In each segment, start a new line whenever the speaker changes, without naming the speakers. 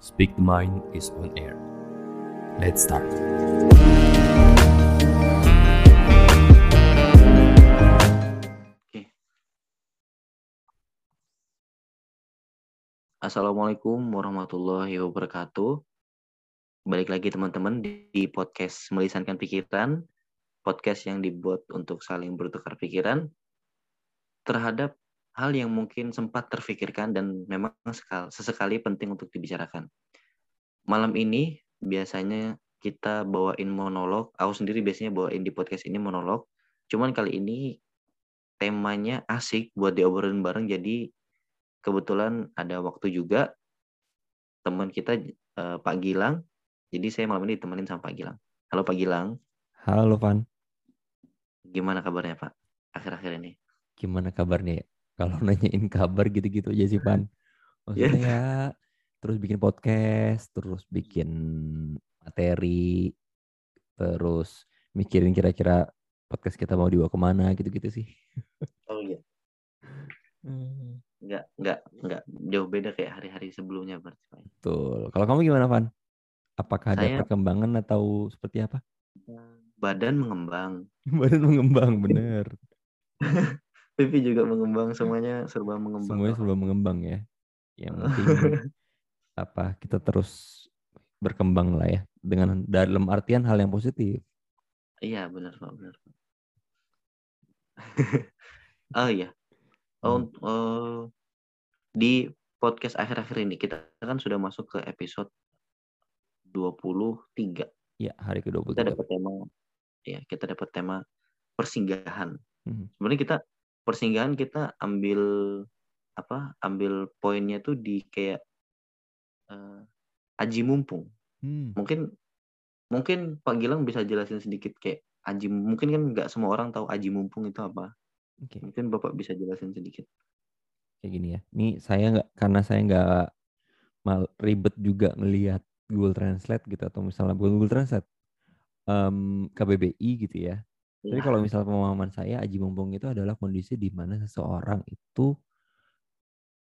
Speak the Mind is on air. Let's start.
Assalamualaikum warahmatullahi wabarakatuh. Balik lagi teman-teman di podcast Melisankan Pikiran, podcast yang dibuat untuk saling bertukar pikiran terhadap hal yang mungkin sempat terfikirkan dan memang sekal- sesekali penting untuk dibicarakan. Malam ini biasanya kita bawain monolog, aku sendiri biasanya bawain di podcast ini monolog. Cuman kali ini temanya asik buat diobrolin bareng jadi kebetulan ada waktu juga. Teman kita eh, Pak Gilang. Jadi saya malam ini ditemenin sama Pak Gilang. Halo Pak Gilang.
Halo Van,
gimana kabarnya Pak akhir-akhir ini?
Gimana kabarnya? ya? Kalau nanyain kabar gitu-gitu aja sih Van. Maksudnya ya terus bikin podcast, terus bikin materi, terus mikirin kira-kira podcast kita mau dibawa ke mana gitu-gitu sih.
oh iya nggak nggak nggak jauh beda kayak hari-hari sebelumnya berarti
Betul. Kalau kamu gimana Van? Apakah ada
Saya-
perkembangan atau seperti apa?
badan mengembang
Badan mengembang, bener.
pipi juga mengembang semuanya serba mengembang
Semuanya serba mengembang ya. Yang penting apa kita terus berkembang lah ya dengan dalam artian hal yang positif.
Iya benar pak benar. Pak. oh iya. Oh,
Hmm.
eh, di podcast akhir-akhir ini kita kan sudah masuk ke episode 23.
Ya, hari
Kita
ke-23.
dapat tema ya kita dapat tema persinggahan.
Mhm.
Sebenarnya kita persinggahan kita ambil apa? Ambil poinnya tuh di kayak eh, aji mumpung.
Hmm.
Mungkin mungkin Pak Gilang bisa jelasin sedikit kayak aji mungkin kan nggak semua orang tahu aji mumpung itu apa.
Oke,
Mungkin Bapak bisa jelasin sedikit.
kayak gini ya. Ini saya nggak karena saya nggak mal ribet juga ngelihat Google Translate gitu atau misalnya Google Translate, em, KBBI gitu ya. Tapi
Ya.
kalau misalnya pemahaman saya, aji mumpung itu adalah kondisi di mana seseorang itu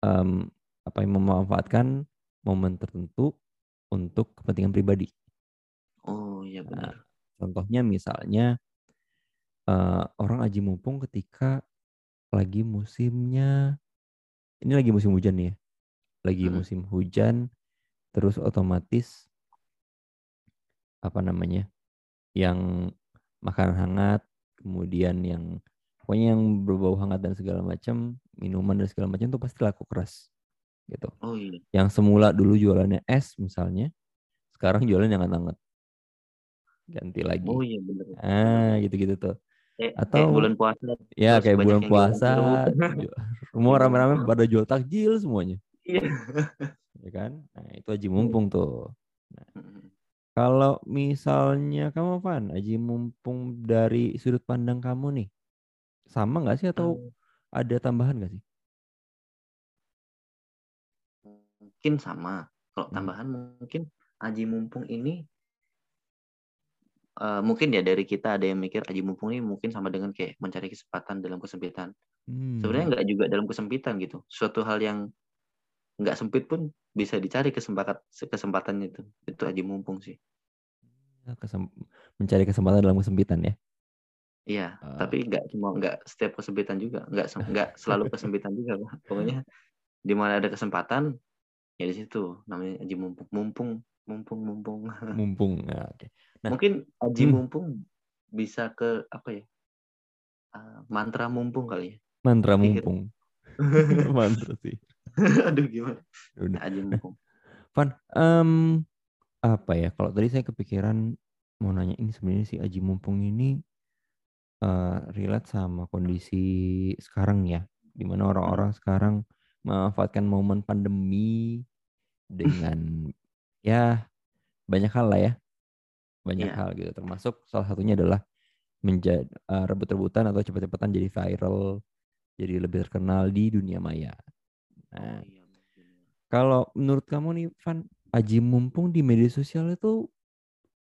em, apa yang memanfaatkan momen tertentu untuk kepentingan pribadi.
Oh iya benar.
Contohnya misalnya eh, orang aji mumpung ketika lagi musimnya ini lagi musim hujan nih ya. Lagi
Mm.
musim hujan terus otomatis apa namanya? yang makanan hangat, kemudian yang pokoknya yang berbau hangat dan segala macam, minuman dan segala macam itu pasti laku keras. Gitu.
Oh iya.
Yang semula dulu jualannya es misalnya, sekarang jualan yang hangat-hangat. Ganti lagi.
Oh iya benar.
Ah, gitu-gitu tuh.
Kayak,
atau-
kayak bulan puasa.
Ya kayak bulan puasa, semua rame-rame pada jual takjil semuanya,
Iya.
ya kan? Nah itu aji mumpung tuh.
Mm.
Kalau misalnya kamu Van, aji mumpung dari sudut pandang kamu nih, sama nggak sih atau ada tambahan nggak sih?
mungkin sama. Kalau
Hmm.
tambahan mungkin aji mumpung ini eh, mungkin ya dari kita ada yang mikir aji mumpung ini mungkin sama dengan kayak mencari kesempatan dalam kesempitan.
Hmm,
Sebenarnya nggak juga dalam kesempitan gitu. Suatu hal yang nggak sempit pun bisa dicari kesempatan kesempatannya itu. Itu aji mumpung sih.
kesem- mencari kesempatan dalam kesempitan ya.
Iya,
Ah.
tapi nggak semua nggak setiap kesempitan juga, nggak nggak selalu kesempitan juga, Pak. Pokoknya di mana ada kesempatan ya di situ namanya aji mumpung, mumpung, mumpung, mumpung.
Mumpung. Nah, oke. Nah.
Mungkin aji
Hmm.
mumpung bisa ke apa ya? Ah, mantra mumpung kali ya.
Mantra mumpung. Mantra sih.
Aduh gimana?
Udah.
Aji mumpung.
Van, em, apa ya? Kalau tadi saya kepikiran mau nanya ini sebenarnya si Aji Mumpung ini eh relate sama kondisi sekarang ya, di mana orang-orang sekarang memanfaatkan momen pandemi dengan ya banyak hal lah ya, banyak
Iya.
hal gitu. Termasuk salah satunya adalah menjadi rebut-rebutan atau cepat-cepatan jadi viral, jadi lebih terkenal di dunia maya. Nah,
Oh, iya, mungkin.
kalau menurut kamu nih, Van, aji mumpung di media sosial itu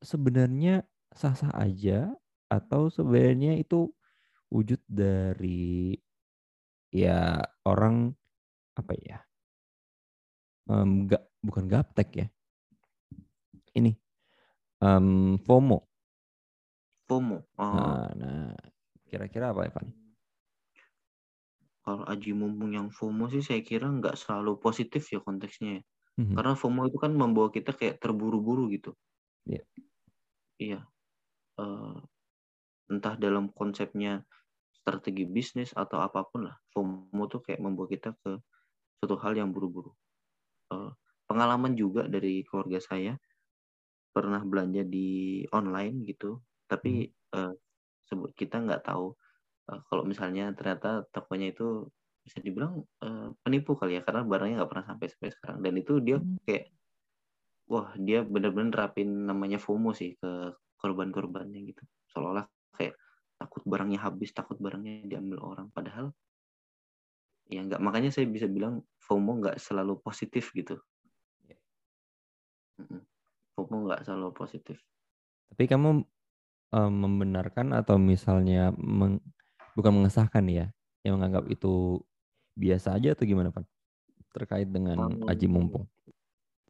sebenarnya sah-sah aja atau sebenarnya itu wujud dari ya orang apa ya? em, ga- bukan gaptek ya, ini em, FOMO.
FOMO. Oh,
Nah, nah, kira-kira apa Evan?
Kalau aji mumpung yang FOMO sih saya kira nggak selalu positif ya konteksnya ya.
Mhm.
Karena FOMO itu kan membawa kita kayak terburu-buru gitu.
Iya.
Iya. Eh, entah dalam konsepnya strategi bisnis atau apa pun lah. FOMO tuh kayak membawa kita ke suatu hal yang buru-buru. Eh, pengalaman juga dari keluarga saya pernah belanja di online gitu, tapi eh, sebut kita nggak tahu eh, kalau misalnya ternyata tokonya itu bisa dibilang eh, penipu kali ya karena barangnya nggak pernah sampai sampai sekarang. Dan itu dia
Hmm.
kayak wah dia bener-bener nerapin namanya FOMO sih ke korban-korbannya gitu. Seolah-olah kayak takut barangnya habis takut barangnya diambil orang. Padahal ya nggak makanya saya bisa bilang FOMO nggak selalu positif gitu.
Ya.
FOMO nggak selalu positif.
Tapi kamu em, membenarkan atau misalnya meng- bukan mengesahkan ya, yang menganggap itu biasa aja atau gimana Pan? Terkait dengan
Kalau-
aji mumpung.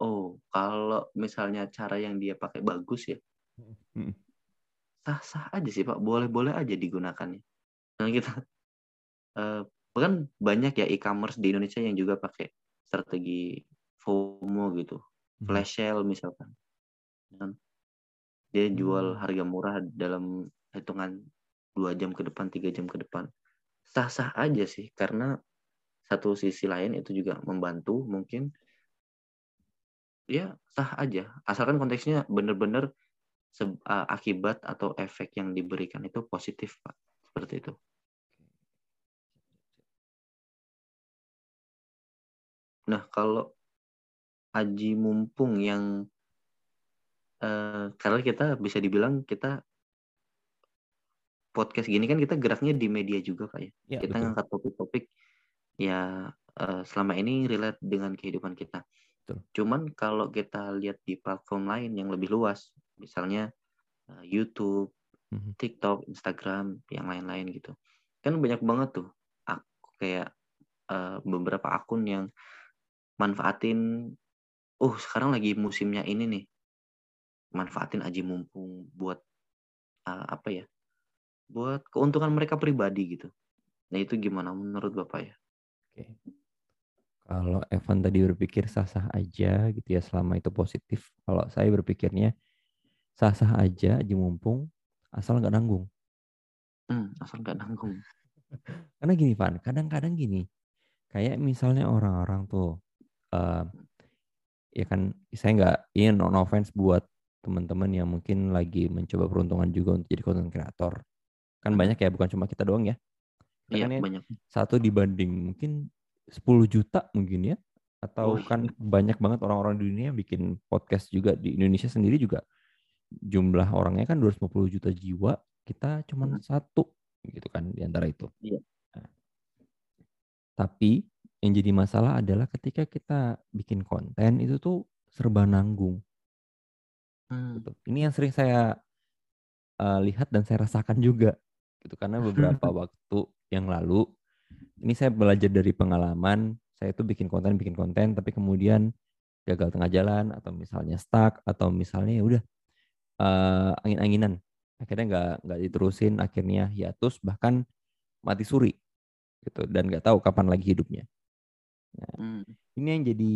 oh kalau misalnya cara yang dia pakai bagus ya sah-sah aja sih Pak, boleh-boleh aja digunakannya. Karena kita eh bahkan banyak ya e-commerce di Indonesia yang juga pakai strategi FOMO gitu, flash sale misalkan. Kan? Dia jual harga murah dalam hitungan dua jam ke depan, tiga jam ke depan. Sah-sah aja sih, karena satu sisi lain itu juga membantu mungkin. Ya sah aja, asalkan konteksnya benar-benar akibat atau efek yang diberikan itu positif pak seperti itu nah kalau haji mumpung yang eh, karena kita bisa dibilang kita podcast gini kan kita geraknya di media juga pak ya
Ya,
kita
betul.
ngangkat topik-topik ya eh, selama ini relate dengan kehidupan kita
Betul.
cuman kalau kita lihat di platform lain yang lebih luas misalnya eh, YouTube
Mhm.
TikTok, Instagram, yang lain-lain gitu. Kan banyak banget tuh aku kayak eh, beberapa akun yang manfaatin oh sekarang lagi musimnya ini nih. Manfaatin aji mumpung buat eh, apa ya? Buat keuntungan mereka pribadi gitu. Nah, itu gimana menurut Bapak ya?
Oke. Kalau Evan tadi berpikir sah-sah aja gitu ya selama itu positif. Kalau saya berpikirnya sah-sah aja aji mumpung asal nggak nanggung.
Hmm, asal nggak nanggung.
Karena gini Van, kadang-kadang gini, kayak misalnya orang-orang tuh, eh, ya kan saya nggak, ini no, no offense buat teman-teman yang mungkin lagi mencoba peruntungan juga untuk jadi content creator. Kan
Hmm.
banyak ya, bukan cuma kita doang ya. Kita
Iya,
kan ya
banyak.
satu dibanding mungkin 10 juta mungkin ya. Atau
Oh,
kan banyak banget orang-orang di dunia bikin podcast juga di Indonesia sendiri juga jumlah orangnya kan 250 juta jiwa, kita cuman satu gitu kan di antara itu.
Iya.
Nah, tapi yang jadi masalah adalah ketika kita bikin konten itu tuh serba nanggung.
Hmm,
Gitu. Ini yang sering saya uh, lihat dan saya rasakan juga gitu. Karena beberapa waktu yang lalu ini saya belajar dari pengalaman saya itu bikin konten bikin konten tapi kemudian gagal tengah jalan atau misalnya stuck atau misalnya ya udah uh, angin-anginan. Akhirnya nggak nggak diterusin akhirnya hiatus bahkan mati suri gitu. Dan nggak tahu kapan lagi hidupnya.
Hmm,
ini yang jadi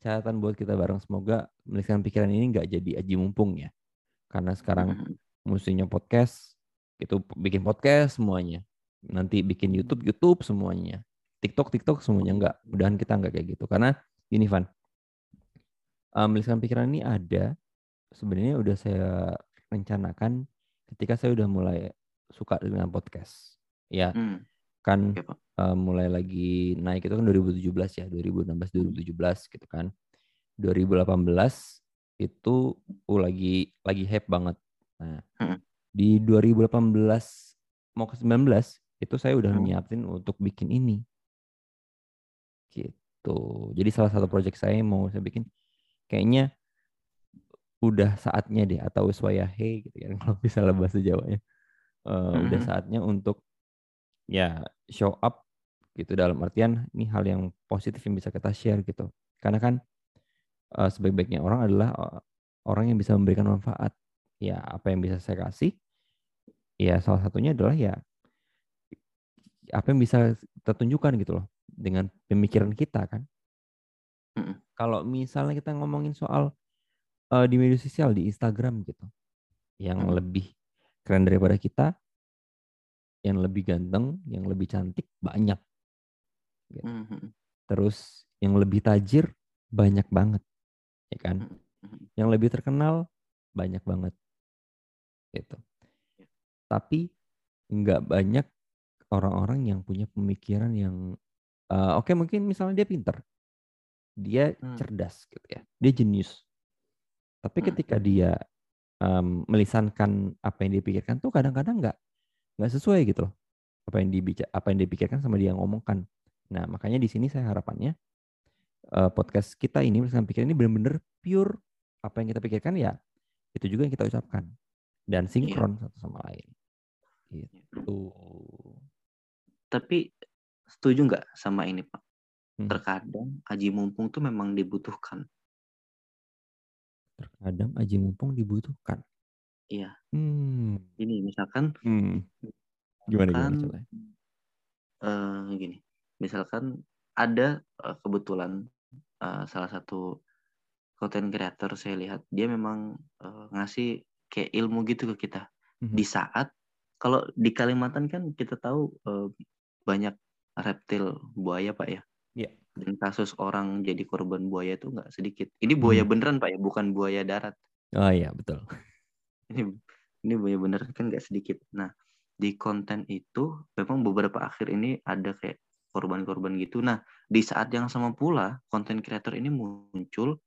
catatan buat kita bareng. Semoga melihatkan pikiran ini nggak jadi aji mumpung ya. Karena sekarang
hmm,
mustinya podcast itu bikin podcast semuanya. Nanti bikin YouTube YouTube semuanya. TikTok TikTok semuanya. Enggak mudahan kita enggak kayak gitu. Karena ini Van. Um, melihatkan pikiran ini ada. Sebenarnya udah saya rencanakan ketika saya udah mulai suka dengan podcast. Ya
hmm.
kan
Pak.
uh, mulai lagi naik itu kan 2017 ya 2016 2017 gitu kan. 2018 itu uh, lagi lagi hype banget. Nah
Hmm.
Di 2018 mau ke 19 itu saya udah
Hmm.
nyiapin untuk bikin ini gitu jadi salah satu project saya mau saya bikin kayaknya udah saatnya deh atau swayahe gitu kan kalau bisa bahasa Jawanya Eh, udah
Mhm.
saatnya untuk ya show up gitu dalam artian ini hal yang positif yang bisa kita share gitu karena kan eh, sebaik-baiknya orang adalah eh, orang yang bisa memberikan manfaat. Ya, apa yang bisa saya kasih? Ya, salah satunya adalah ya apa yang bisa kita tunjukkan gitu loh dengan pemikiran kita kan.
Mm-mm.
Kalau misalnya kita ngomongin soal eh, di media sosial di Instagram gitu, yang
Mm.
lebih keren daripada kita, yang lebih ganteng, yang lebih cantik banyak.
Mhm.
Terus yang lebih tajir banyak banget, ya kan?
Mhm.
Yang lebih terkenal banyak banget, gitu. Tapi nggak banyak orang-orang yang punya pemikiran yang eh, oke mungkin misalnya dia pinter, dia
Hmm.
cerdas gitu ya, dia jenius. Tapi
Hmm.
ketika dia em, melisankan apa yang dia pikirkan tuh kadang-kadang nggak nggak sesuai gitu loh apa yang dibica apa yang dipikirkan sama dia yang ngomongkan. Nah makanya di sini saya harapannya eh, podcast kita ini melisankan pikiran ini benar-benar pure apa yang kita pikirkan ya itu juga yang kita ucapkan dan sinkron satu sama lain. Gitu.
Tapi setuju nggak sama ini Pak?
Hmm.
Terkadang aji mumpung tuh memang dibutuhkan.
Terkadang aji mumpung dibutuhkan.
Iya.
Hmm.
Ini misalkan
Hmm. Gimana gimana
kan
contohnya?
eh, gini, misalkan ada eh, kebetulan eh, salah satu content creator saya lihat dia memang eh, ngasih kayak ilmu gitu ke kita
Mhm.
di saat kalau di Kalimantan kan kita tahu eh, banyak reptil buaya pak ya
Iya.
dan kasus orang jadi korban buaya itu nggak sedikit ini buaya
Hmm.
beneran pak ya bukan buaya darat
Oh iya betul.
ini ini buaya beneran kan nggak sedikit nah di konten itu memang beberapa akhir ini ada kayak korban-korban gitu nah di saat yang sama pula konten creator ini muncul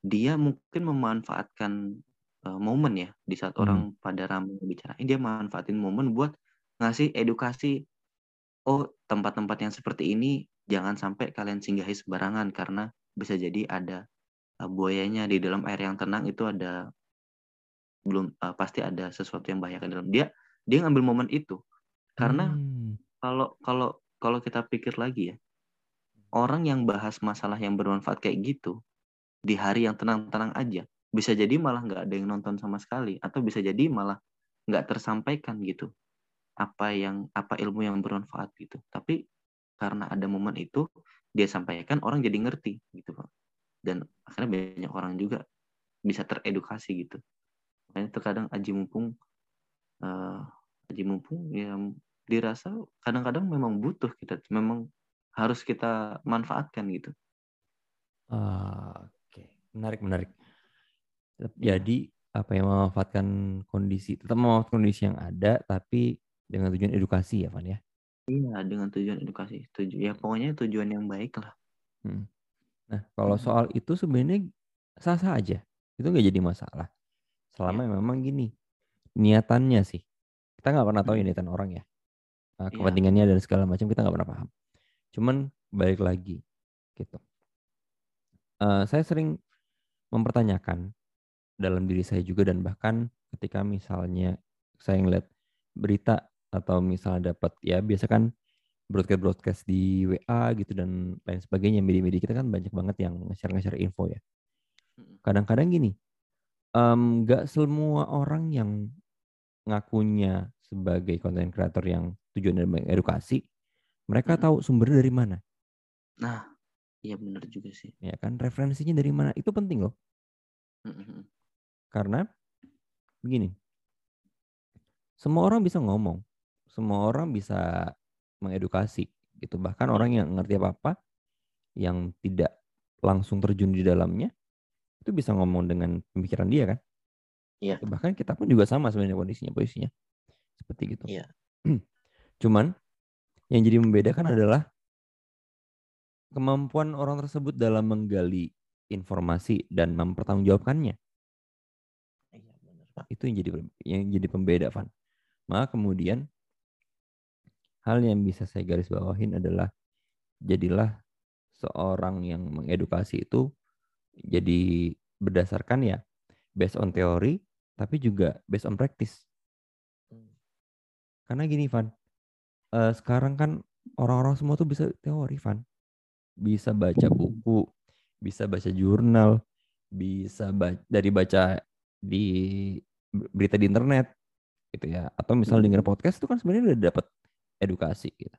dia mungkin memanfaatkan eh, momen ya di saat
Hmm.
orang pada ramai bicara dia manfaatin momen buat ngasih edukasi oh tempat-tempat yang seperti ini jangan sampai kalian singgahi sembarangan karena bisa jadi ada uh, buayanya di dalam air yang tenang itu ada belum uh, pasti ada sesuatu yang bahayakan dalam dia dia ngambil momen itu karena
Hmm.
kalau kalau kalau kita pikir lagi ya orang yang bahas masalah yang bermanfaat kayak gitu di hari yang tenang-tenang aja bisa jadi malah nggak ada yang nonton sama sekali atau bisa jadi malah nggak tersampaikan gitu apa yang apa ilmu yang bermanfaat gitu. Tapi karena ada momen itu dia sampaikan orang jadi ngerti gitu pak. Dan akhirnya banyak orang juga bisa teredukasi gitu. Makanya terkadang aji mumpung eh, aji mumpung ya dirasa kadang-kadang memang butuh kita memang harus kita manfaatkan gitu.
Ah, Oke, menarik menarik. Tetap. Jadi apa yang memanfaatkan kondisi, tetap memanfaatkan kondisi yang ada, tapi dengan tujuan edukasi ya, Van ya.
iya dengan tujuan edukasi tujuan ya pokoknya tujuan yang baik lah
Hmm. Nah, kalau
Hmm.
soal itu sebenarnya sah-sah aja, itu nggak jadi masalah. Selama
Iya.
memang gini, niatannya sih, kita nggak pernah tahu ya
Hmm.
niatan orang ya, Uh,
Iya.
kepentingannya dan segala macam kita nggak pernah paham. Cuman balik lagi, gitu. Uh, saya sering mempertanyakan dalam diri saya juga dan bahkan ketika misalnya saya ngeliat berita atau misalnya dapat ya biasa kan broadcast broadcast di WA gitu dan lain sebagainya media-media kita kan banyak banget yang nge-share nge-share info ya. Kadang-kadang gini nggak semua orang yang ngakunya sebagai konten kreator yang tujuannya mengedukasi mereka
Mm-mm.
tahu sumbernya dari mana.
Nah iya benar juga sih.
Ya kan referensinya dari mana itu penting loh. Karena begini, semua orang bisa ngomong, semua orang bisa mengedukasi gitu. Bahkan orang yang ngerti apa-apa, yang tidak langsung terjun di dalamnya, itu bisa ngomong dengan pemikiran dia kan.
Iya.
Bahkan kita pun juga sama sebenarnya kondisinya, posisinya. Seperti gitu.
Iya.
Cuman yang jadi membedakan adalah kemampuan orang tersebut dalam menggali informasi dan mempertanggungjawabkannya. Itu yang jadi yang jadi pembeda Van. Maka kemudian hal yang bisa saya garis bawahin adalah jadilah seorang yang mengedukasi itu jadi berdasarkan ya based on teori tapi juga based on practice. Karena gini Van, eh, sekarang kan orang-orang semua tuh bisa teori Van, bisa baca buku, bisa baca jurnal, bisa ba- dari baca di berita di internet gitu ya atau misalnya
Hmm.
denger podcast itu kan sebenarnya udah dapat edukasi gitu.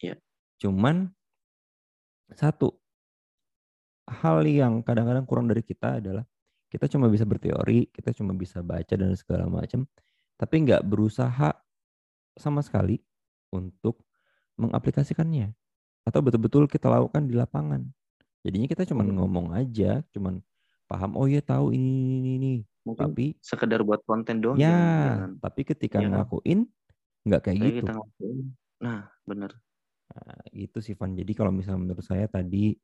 Iya.
Cuman satu hal yang kadang-kadang kurang dari kita adalah kita cuma bisa berteori, kita cuma bisa baca dan segala macam, tapi nggak berusaha sama sekali untuk mengaplikasikannya atau betul-betul kita lakukan di lapangan. Jadinya kita cuma
Hmm.
ngomong aja, cuman paham oh ya tahu ini ini ini, ini.
Mungkin
tapi
sekedar buat konten doang
ya,
jangan,
tapi ketika
Iya kan?
ngelakuin nggak kayak gitu.
kita. Nah, bener.
Nah, gitu sih Van. Jadi kalau misalnya menurut saya tadi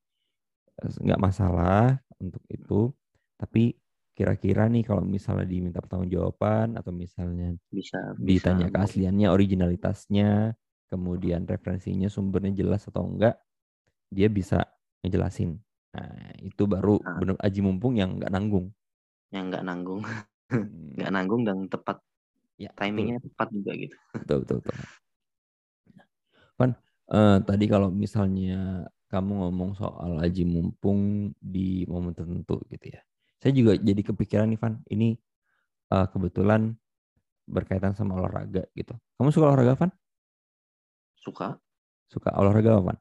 eh, nggak masalah untuk itu, tapi kira-kira nih kalau misalnya diminta pertanggungjawaban atau misalnya
Bisa
ditanya
bisa
keasliannya, originalitasnya, kemudian referensinya, sumbernya jelas atau enggak, dia bisa ngejelasin. Nah, itu baru
Nah.
benar aji mumpung yang nggak nanggung.
yang nggak nanggung,
Hmm,
nggak nanggung dan tepat
ya, betul.
timingnya tepat juga gitu.
betul betul, betul. Van, eh, tadi kalau misalnya kamu ngomong soal aji mumpung di momen tertentu gitu ya. Saya juga jadi kepikiran nih Van, ini eh, kebetulan berkaitan sama olahraga gitu. Kamu suka olahraga Van?
Suka.
Suka olahraga apa Van?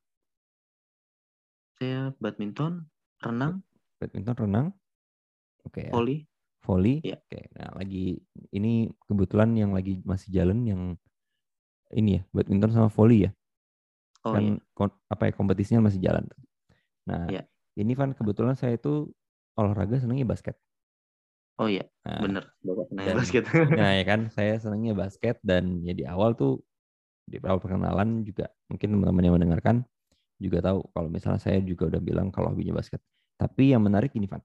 Saya badminton, renang,
Badminton, renang. Oke ya.
volley.
Volley.
Iya.
Oke. Nah, lagi ini kebetulan yang lagi masih jalan yang ini ya, badminton sama volley ya.
Oh
kan
iya.
apa ya kompetisinya masih jalan. Nah,
Iya.
ini Van kebetulan saya itu olahraga senangnya basket.
Oh iya,
Nah,
bener. Bapak
dan-
basket.
Nah, ya kan saya senangnya basket dan ya di awal tuh di awal perkenalan juga mungkin teman-teman yang mendengarkan juga tahu kalau misalnya saya juga udah bilang kalau hobinya basket. Tapi yang menarik ini Van.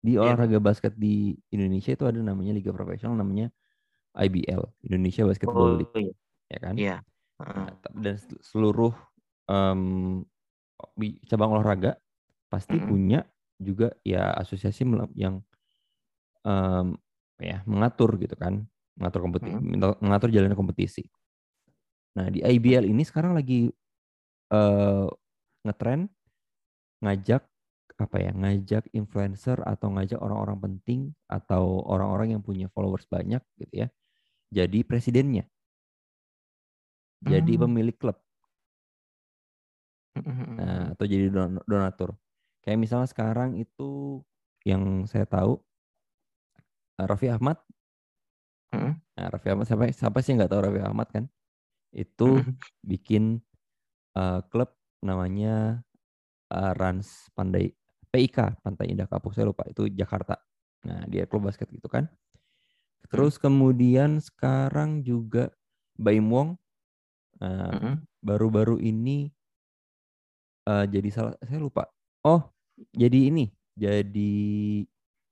Di
Iya.
olahraga basket di Indonesia itu ada namanya liga profesional namanya IBL, Indonesia Basketball
Oh
League,
iya.
ya kan?
Iya.
Ta- dan sel- seluruh bi- cabang olahraga pasti
Mm-mm.
punya juga ya asosiasi yang apa ya mengatur gitu kan, mengatur kompetisi,
Mm-mm.
mengatur jalannya kompetisi. Nah di IBL ini sekarang lagi eh ngetren ngajak apa ya ngajak influencer atau ngajak orang-orang penting atau orang-orang yang punya followers banyak gitu ya jadi presidennya jadi
Hmm.
pemilik klub
Mm-mm.
Nah, atau jadi don- donatur. Kayak misalnya sekarang itu yang saya tahu eh, Raffi Ahmad.
Mm-mm.
Nah, Raffi Ahmad siapa siapa sih nggak tahu Raffi Ahmad kan? Itu
Mm-mm.
bikin eh, klub namanya eh, Rans Pandai PIK Pantai Indah Kapuk saya lupa itu Jakarta. Nah, dia klub basket gitu kan. Terus kemudian sekarang juga Baim Wong eh,
Mm-mm.
baru-baru ini eh, jadi salah saya lupa oh jadi ini jadi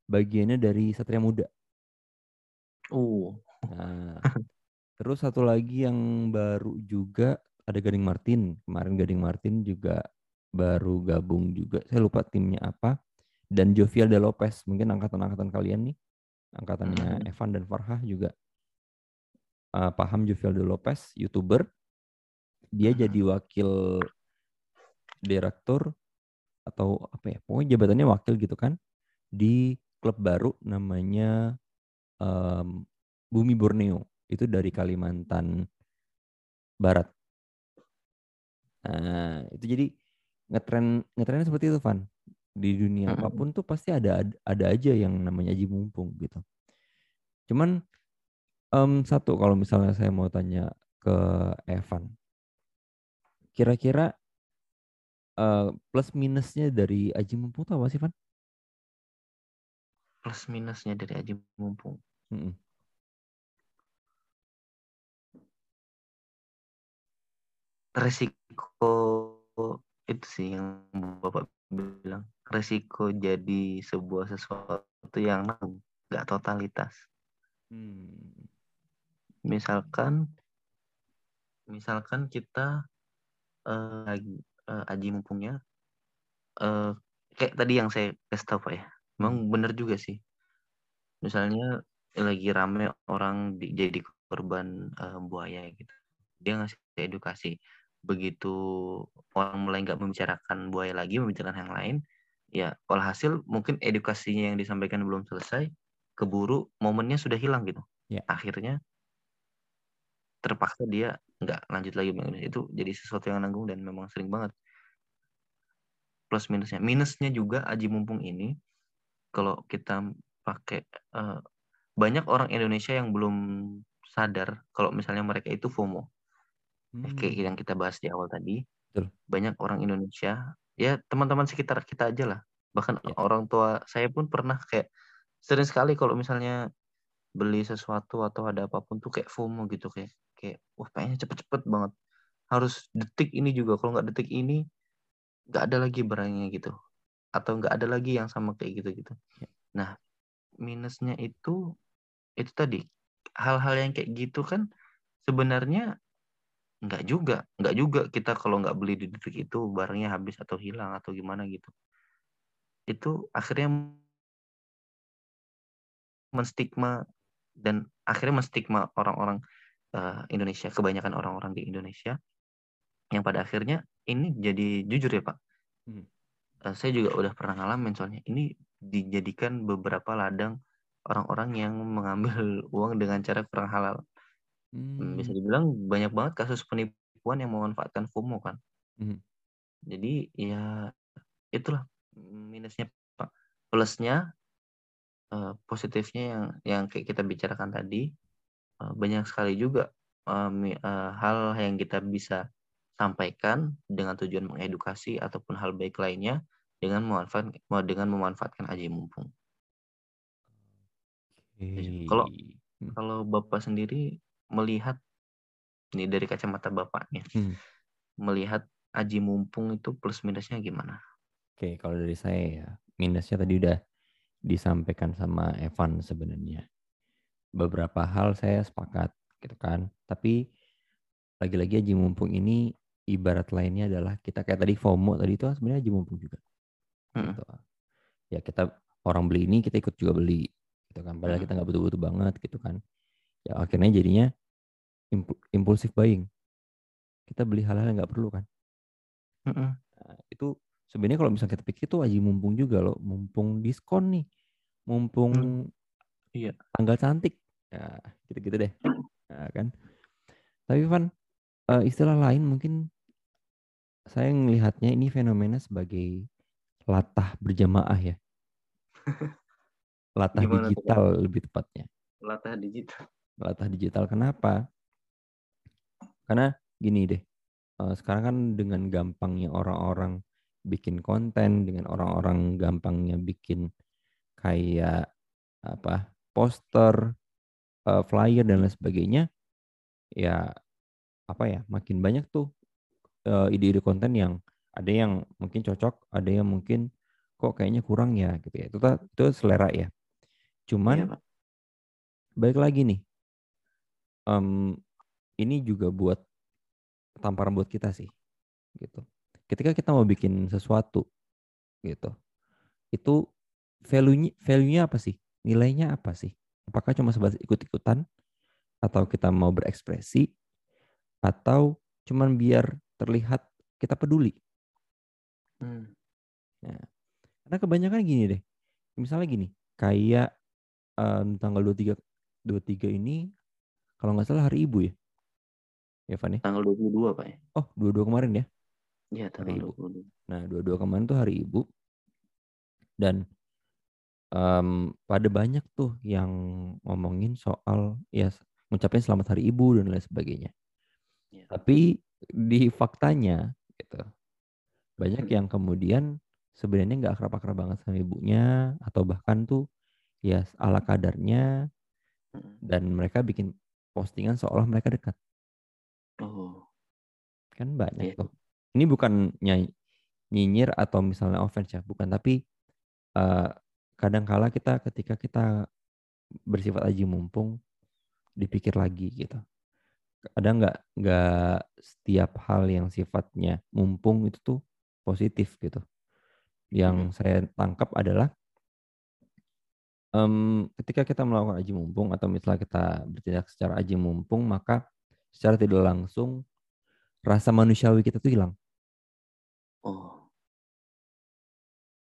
bagiannya dari Satria Muda
Oh.
nah terus satu lagi yang baru juga ada Gading Martin. Kemarin Gading Martin juga baru gabung juga. Saya lupa timnya apa. Dan Jovial De Lopez. Mungkin angkatan-angkatan kalian nih. Angkatannya
Mhm.
Evan dan Farhah juga. Eh, paham Jovial De Lopez youtuber. Dia
Mhm.
jadi wakil direktur atau apa ya? Pokoknya jabatannya wakil gitu kan. Di klub baru namanya em, Bumi Borneo. Itu dari Kalimantan Barat. Nah itu jadi ngetren ngetrennya seperti itu Van di dunia
Mm-mm.
apa pun tuh pasti ada ada aja yang namanya aji mumpung gitu. Cuman em, satu kalau misalnya saya mau tanya ke Evan, kira-kira eh, plus minusnya dari aji mumpung itu apa sih Van?
Plus minusnya dari Aji Mumpung.
Mm-mm.
Resiko itu sih yang Bapak bilang. Resiko jadi sebuah sesuatu yang nggak totalitas.
Hmm.
Misalkan misalkan kita eh, lagi eh, Aji Mumpungnya eh, kayak tadi yang saya kasih tahu Pak ya. Memang benar juga sih. Misalnya lagi rame orang di- jadi korban eh, buaya gitu. Dia ngasih edukasi. Begitu orang mulai nggak membicarakan buaya lagi, membicarakan yang lain, ya walhasil mungkin edukasinya yang disampaikan belum selesai keburu momennya sudah hilang gitu.
Ya.
akhirnya terpaksa dia nggak lanjut lagi itu jadi sesuatu yang nanggung dan memang sering banget. Plus minusnya. Minusnya juga aji mumpung ini kalau kita pakai eh, banyak orang Indonesia yang belum sadar kalau misalnya mereka itu FOMO Ya, kayak
Hmm,
yang kita bahas di awal tadi
Betul.
banyak orang Indonesia ya teman-teman sekitar kita aja lah. Bahkan
Ya.
orang tua saya pun pernah kayak sering sekali kalau misalnya beli sesuatu atau ada apa pun tuh kayak FOMO gitu kayak kayak wah pengennya cepet-cepet banget. Harus detik ini juga. Kalau nggak detik ini nggak ada lagi barangnya gitu. Atau nggak ada lagi yang sama kayak gitu gitu
Ya.
nah minusnya itu itu tadi. Hal-hal yang kayak gitu kan sebenarnya nggak juga nggak juga kita kalau nggak beli di detik itu barangnya habis atau hilang atau gimana gitu. Itu akhirnya menstigma dan akhirnya menstigma orang-orang eh, Indonesia kebanyakan orang-orang di Indonesia yang pada akhirnya ini jadi jujur ya Pak.
Hmm.
Eh, saya juga udah pernah ngalamin soalnya ini dijadikan beberapa ladang orang-orang yang mengambil uang dengan cara kurang halal Hmm, bisa
Hmm,
dibilang banyak banget kasus penipuan yang memanfaatkan FOMO kan.
Mhm.
Jadi ya itulah minusnya Pak. Plusnya eh, positifnya yang yang kayak kita bicarakan tadi eh, banyak sekali juga mi- eh, hal yang kita bisa sampaikan dengan tujuan mengedukasi ataupun hal baik lainnya dengan memanfaatkan dengan memanfaatkan aji mumpung. Kalau
Hmm.
kalau Bapak sendiri melihat ini dari kacamata Bapaknya,
Hmm.
melihat aji mumpung itu plus minusnya gimana?
Oke, kalau dari saya ya, minusnya tadi udah disampaikan sama Evan sebenarnya. Beberapa hal saya sepakat gitu kan. Tapi lagi-lagi aji mumpung ini ibarat lainnya adalah kita kayak tadi FOMO tadi itu sebenarnya aji mumpung juga.
Mm-mm.
Gitu. Ya kita orang beli ini kita ikut juga beli gitu kan. Padahal
Mm.
kita nggak butuh-butuh banget gitu kan. Ya akhirnya jadinya impu- impulsif buying. Kita beli hal-hal yang nggak perlu kan.
Mm-mm.
Nah, itu sebenarnya kalau misalnya kita pikir itu aji mumpung juga loh, mumpung diskon nih, mumpung
Hmm, iya.
tanggal cantik, ya gitu-gitu deh, Nah, kan. Tapi Van, eh, istilah lain mungkin saya melihatnya ini fenomena sebagai latah berjamaah ya, latah
Gimana
digital lebih tepatnya,
Latah digital.
Latah digital. Kenapa? Karena gini deh, eh, sekarang kan dengan gampangnya orang-orang bikin konten, dengan orang-orang gampangnya bikin kayak apa poster, eh, flyer dan lain sebagainya, ya apa ya makin banyak tuh eh, ide-ide konten yang ada yang mungkin cocok, ada yang mungkin kok kayaknya kurang ya gitu ya. Itu itu selera ya. Cuman
Pak.
balik lagi nih, em, ini juga buat tamparan buat kita sih, gitu. Ketika kita mau bikin sesuatu, gitu, itu value-nya value-nya apa sih? Nilainya apa sih? Apakah cuma sebatas ikut-ikutan, atau kita mau berekspresi, atau cuman biar terlihat kita peduli?
Hmm.
Karena kebanyakan gini deh, misalnya gini, kayak em, tanggal 23 23 ini kalau nggak salah hari ibu ya, ya Van ya?
Tanggal 22, Pak ya?
Oh, 22 kemarin ya.
Iya, tanggal
Ibu.
22.
Nah, 22 kemarin tuh hari ibu. Dan em, pada banyak tuh yang ngomongin soal ya ngucapin selamat hari ibu dan lain sebagainya.
Iya.
Tapi di faktanya gitu, banyak
Hmm.
yang kemudian sebenarnya nggak akrab-akrab banget sama ibunya atau bahkan tuh ya ala kadarnya
Mm.
dan mereka bikin postingan seolah mereka dekat.
Oh,
Kan banyak
Iya.
tuh. Ini bukan nyai- nyinyir atau misalnya offense ya, bukan. Tapi eh, kadangkala kita ketika kita bersifat aji mumpung, dipikir lagi gitu. Ada nggak nggak setiap hal yang sifatnya mumpung itu tuh positif gitu. Yang saya tangkap adalah em, ketika kita melakukan aji mumpung atau misalnya kita bertindak secara aji mumpung, maka secara tidak langsung rasa manusiawi kita tuh hilang.
oh,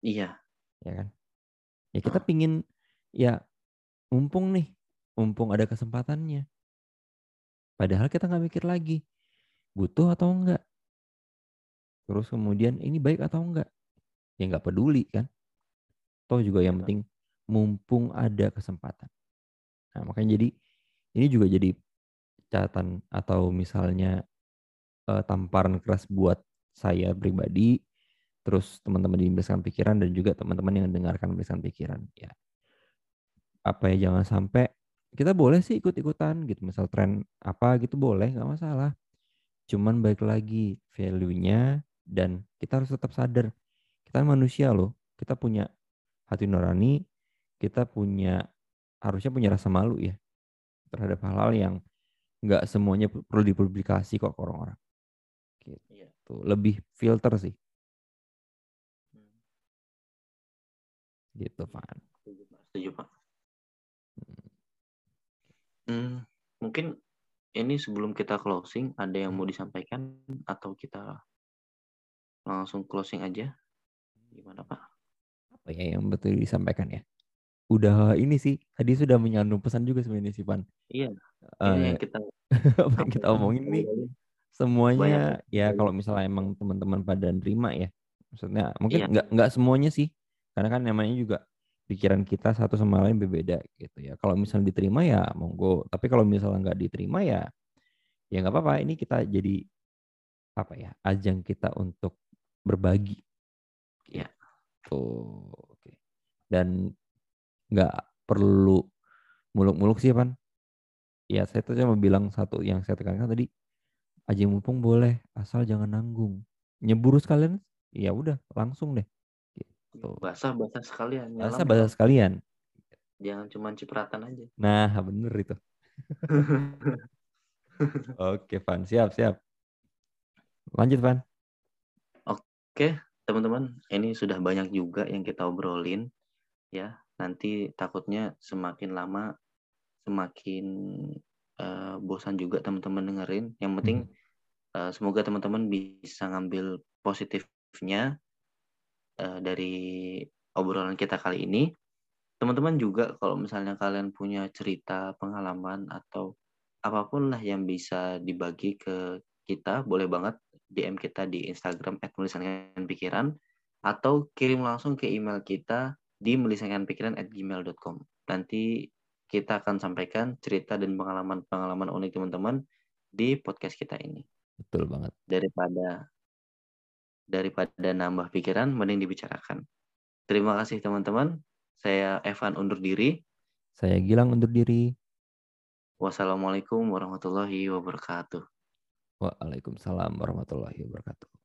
Iya.
Ya kan? Ya kita
Ah.
pingin ya mumpung nih, mumpung ada kesempatannya. Padahal kita nggak mikir lagi butuh atau enggak. Terus kemudian ini baik atau enggak. Ya nggak peduli kan. Toh juga yang penting mumpung ada kesempatan. Nah, makanya jadi ini juga jadi catatan atau misalnya eh, tamparan keras buat saya pribadi, terus teman-teman di Membersihkan Pikiran dan juga teman-teman yang dengarkan Membersihkan Pikiran. Ya, apa ya jangan sampai kita boleh sih ikut-ikutan gitu, misal tren apa gitu boleh nggak masalah. Cuman baik lagi value-nya dan kita harus tetap sadar kita manusia loh, kita punya hati nurani, kita punya harusnya punya rasa malu ya terhadap hal-hal yang nggak semuanya perlu dipublikasi kok ke orang-orang.
Iya.
Gitu. Lebih filter sih
Hmm.
gitu.
Setuju, Pak. Setuju, Pak. Hmm, mungkin ini sebelum kita closing ada yang mau disampaikan atau kita langsung closing aja? Gimana, Pak?
Apa ya yang betul disampaikan ya? Udah ini sih, tadi sudah menyandung pesan juga sebenarnya sih, Van.
Iya.
Eh,
Ini yang kita
apa yang kita omongin nih semuanya ya
Banyak.
kalau misalnya emang teman-teman pada nerima ya maksudnya mungkin
Iya.
nggak nggak semuanya sih karena kan namanya juga pikiran kita satu sama lain berbeda gitu ya kalau misalnya diterima ya monggo tapi kalau misalnya nggak diterima ya ya nggak apa-apa ini kita jadi apa ya ajang kita untuk berbagi
Iya.
tuh oke dan nggak perlu muluk-muluk sih pan ya saya tuh cuma bilang satu yang saya tekankan tadi aja mumpung boleh asal jangan nanggung. Nyeburu sekalian? Ya udah langsung deh. Gitu.
Basah-basah sekalian. nyelam
bahasa bahasa sekalian.
Jangan cuma cipratan aja.
nah bener itu. Oke Van. Siap siap. Lanjut Van.
Oke, teman-teman, ini sudah banyak juga yang kita obrolin ya. Nanti takutnya semakin lama semakin eh, bosan juga teman-teman dengerin. Yang penting eh, semoga teman-teman bisa ngambil positifnya eh, dari obrolan kita kali ini. Teman-teman juga kalau misalnya kalian punya cerita, pengalaman atau apa pun lah yang bisa dibagi ke kita, boleh banget DM kita di Instagram @melisankanpikiran atau kirim langsung ke email kita di melisankanpikiran@gmail.com. Nanti kita akan sampaikan cerita dan pengalaman-pengalaman unik teman-teman di podcast kita ini.
betul banget
Daripada daripada nambah pikiran, mending dibicarakan. Terima kasih teman-teman. Saya Evan undur diri.
saya Gilang undur diri
Wassalamualaikum warahmatullahi wabarakatuh.
Waalaikumsalam warahmatullahi wabarakatuh